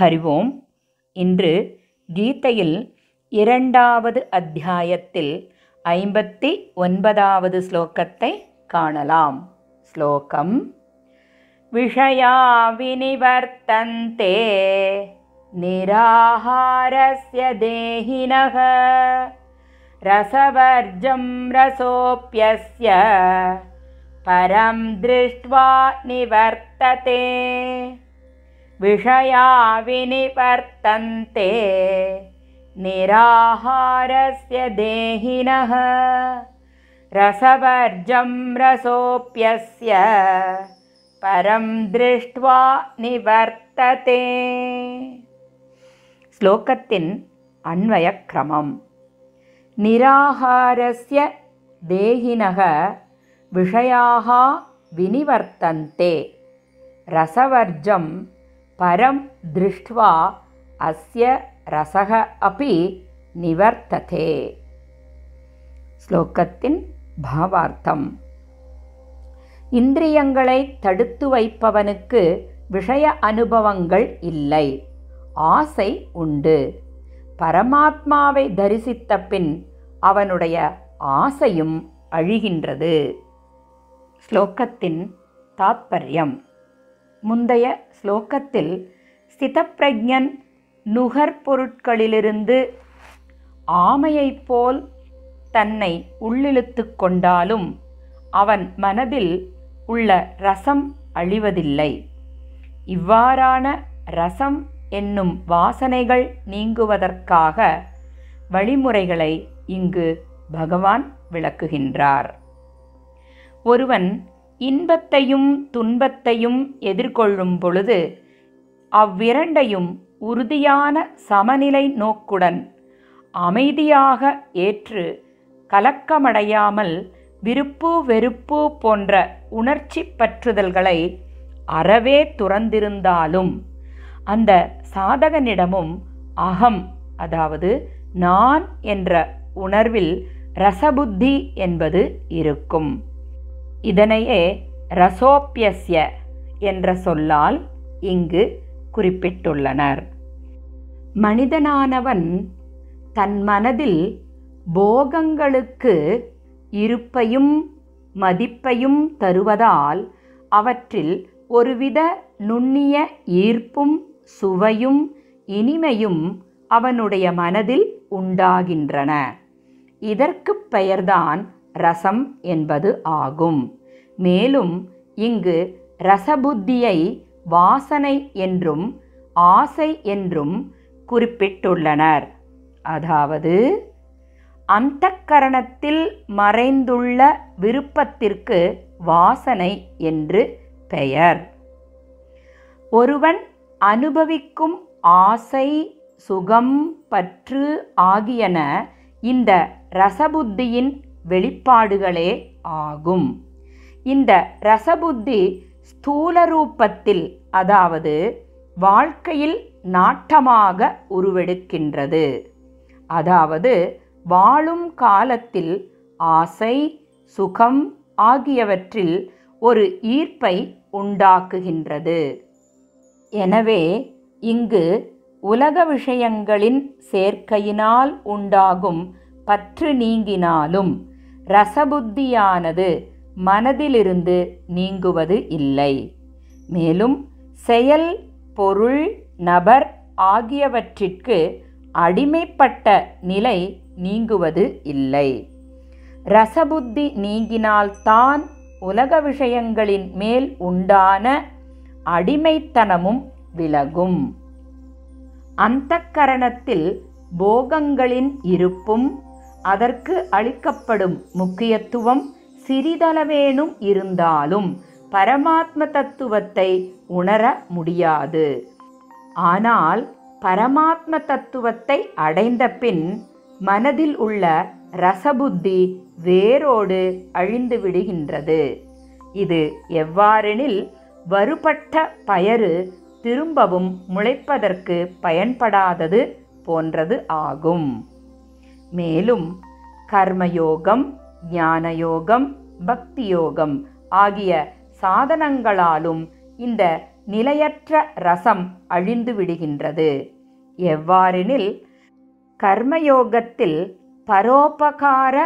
ஹரிவோம். இன்று கீதையில் இரண்டாவது அத்தியாயத்தில் ஐம்பத்தி ஒன்பதாவது ஸ்லோகத்தை காணலாம். ஸ்லோகம் விஷயா வினிவர்த்தந்தே நிராகாரஸ்ய தேகினः ரசவர்ஜம் ரசோப்யஸ்ய பரம் திருஷ்ட்வா நிவர்த்ததே. विषया विनिवर्तन्ते निराहारस्य देहिनः। रसवर्जं रसोऽप्यस्य परं दृष्ट्वा निवर्तते। श्लोकस्मिन् अन्वयक्रमं निराहारस्य देहिनः विषयाः विनिवर्तन्ते रसवर्जं பரம் திருஷ்டுவா அஸ்ய ரசக அப்பி நிவர்த்ததே ஸ்லோகத்தின் பாவார்த்தம் இந்திரியங்களை தடுத்து வைப்பவனுக்கு விஷய அனுபவங்கள் இல்லை. ஆசை உண்டு. பரமாத்மாவை தரிசித்த பின் அவனுடைய ஆசையும் அழிகின்றது. ஸ்லோகத்தின் தாத்பரியம். முந்தைய ஸ்லோகத்தில் ஸ்திதப்பிரஜன் நுகர்பொருட்களிலிருந்து ஆமையைப் போல் தன்னை உள்ளிழுத்து கொண்டாலும் அவன் மனதில் உள்ள ரசம் அழிவதில்லை. இவ்வாறான ரசம் என்னும் வாசனைகள் நீங்குவதற்காக வழிமுறைகளை இங்கு பகவான் விளக்குகின்றார். ஒருவன் இன்பத்தையும் துன்பத்தையும் எதிர்கொள்ளும் பொழுது அவ்விரண்டையும் உறுதியான சமநிலை நோக்குடன் அமைதியாக ஏற்று கலக்கமடையாமல் விருப்பு வெறுப்பு போன்ற உணர்ச்சி பற்றுதல்களை அறவே துறந்திருந்தாலும் அந்த சாதகனிடமும் அகம் அதாவது நான் என்ற உணர்வில் ரசபுத்தி என்பது இருக்கும். இதனையே ரசோப்பியஸ்ய என்ற சொல்லால் இங்கு குறிப்பிட்டுள்ளனர். மனிதனானவன் தன் மனதில் போகங்களுக்கு இருப்பையும் மதிப்பையும் தருவதால் அவற்றில் ஒருவித நுண்ணிய ஈர்ப்பும் சுவையும் இனிமையும் அவனுடைய மனதில் உண்டாகின்றன. இதற்கு பெயர்தான் ரசம் என்பது ஆகும். மேலும் இங்கு ரசபுத்தியை வாசனை என்றும் ஆசை என்றும் குறிப்பிட்டுள்ளனர். அதாவது அந்தக்கரணத்தில் மறைந்துள்ள விருப்பத்திற்கு வாசனை என்று பெயர். ஒருவன் அனுபவிக்கும் ஆசை சுகம் பற்று ஆகியன இந்த ரசபுத்தியின் வெளிப்பாடுகளே ஆகும். இந்த ரசபுத்தி ஸ்தூல ரூபத்தில் அதாவது வாழ்க்கையில் நாட்டமாக உருவெடுக்கின்றது. அதாவது வாழும் காலத்தில் ஆசை சுகம் ஆகியவற்றில் ஒரு ஈர்ப்பை உண்டாக்குகின்றது. எனவே இங்கு உலக விஷயங்களின் சேர்க்கையினால் உண்டாகும் பற்று நீங்கினாலும் ரசபுத்தியானது மனதிலிருந்து நீங்குவது இல்லை. மேலும் செயல் பொருள் நபர் ஆகியவற்றிற்கு அடிமைப்பட்ட நிலை நீங்குவது இல்லை. ரசபுத்தி நீங்கினால்தான் உலக விஷயங்களின் மேல் உண்டான அடிமைத்தனமும் விலகும். அந்த கரணத்தில் போகங்களின் இருப்பும் அதற்கு அளிக்கப்படும் முக்கியத்துவம் சிறிதளவேனும் இருந்தாலும் பரமாத்ம தத்துவத்தை உணர முடியாது. ஆனால் பரமாத்ம தத்துவத்தை அடைந்த பின் மனதில் உள்ள ரசபுத்தி வேரோடு அழிந்து விடுகின்றது. இது எவ்வாறெனில் வருபட்ட பயறு திரும்பவும் முளைப்பதற்கு பயன்படாதது போன்றது ஆகும். மேலும் கர்மயோகம் ஞானயோகம் பக்தி யோகம் ஆகிய சாதனங்களாலும் இந்த நிலையற்ற ரசம் அழிந்து விடுகின்றது. எவ்வாறெனில் கர்மயோகத்தில் பரோபகார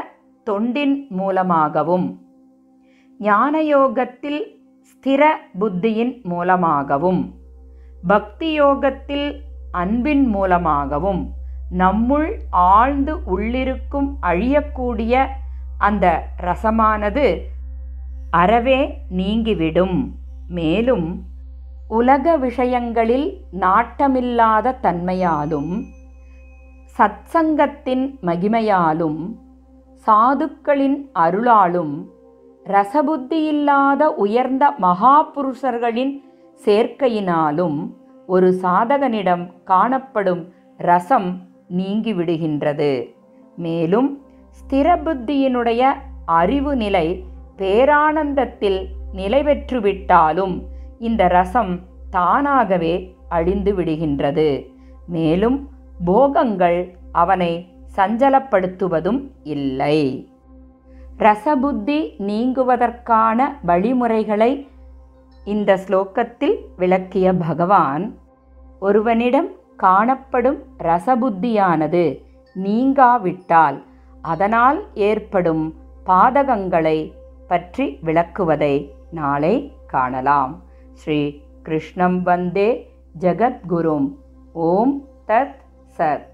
தொண்டின் மூலமாகவும் ஞானயோகத்தில் ஸ்திர புத்தியின் மூலமாகவும் பக்தி யோகத்தில் அன்பின் மூலமாகவும் நம்முள் ஆழ்ந்து உள்ளிருக்கும் அழியக்கூடிய அந்த ரசமானது அறவே நீங்கிவிடும். மேலும் உலக விஷயங்களில் நாட்டமில்லாத தன்மையாலும் சத்சங்கத்தின் மகிமையாலும் சாதுக்களின் அருளாலும் ரசபுத்தியில்லாத உயர்ந்த மகாபுருஷர்களின் சேர்க்கையினாலும் ஒரு சாதகனிடம் காணப்படும் ரசம் நீங்கிவிடுகின்றது. மேலும் ஸ்திரபுத்தியினுடைய அறிவு நிலை பேரானந்தத்தில் நிலை பெற்றுவிட்டாலும் இந்த ரசம் தானாகவே அழிந்து விடுகின்றது. மேலும் போகங்கள் அவனை சஞ்சலப்படுத்துவதும் இல்லை. ரசபுத்தி நீங்குவதற்கான வழிமுறைகளை இந்த ஸ்லோகத்தில் விளக்கிய பகவான் ஒருவனிடம் காணப்படும் ரசபுத்தியானது நீங்காவிட்டால் அதனால் ஏற்படும் பாதகங்களை பற்றி விளக்குவதை நாளை காணலாம். ஸ்ரீ கிருஷ்ணம் வந்தே ஜகத்குரும். ஓம் தத் சத்.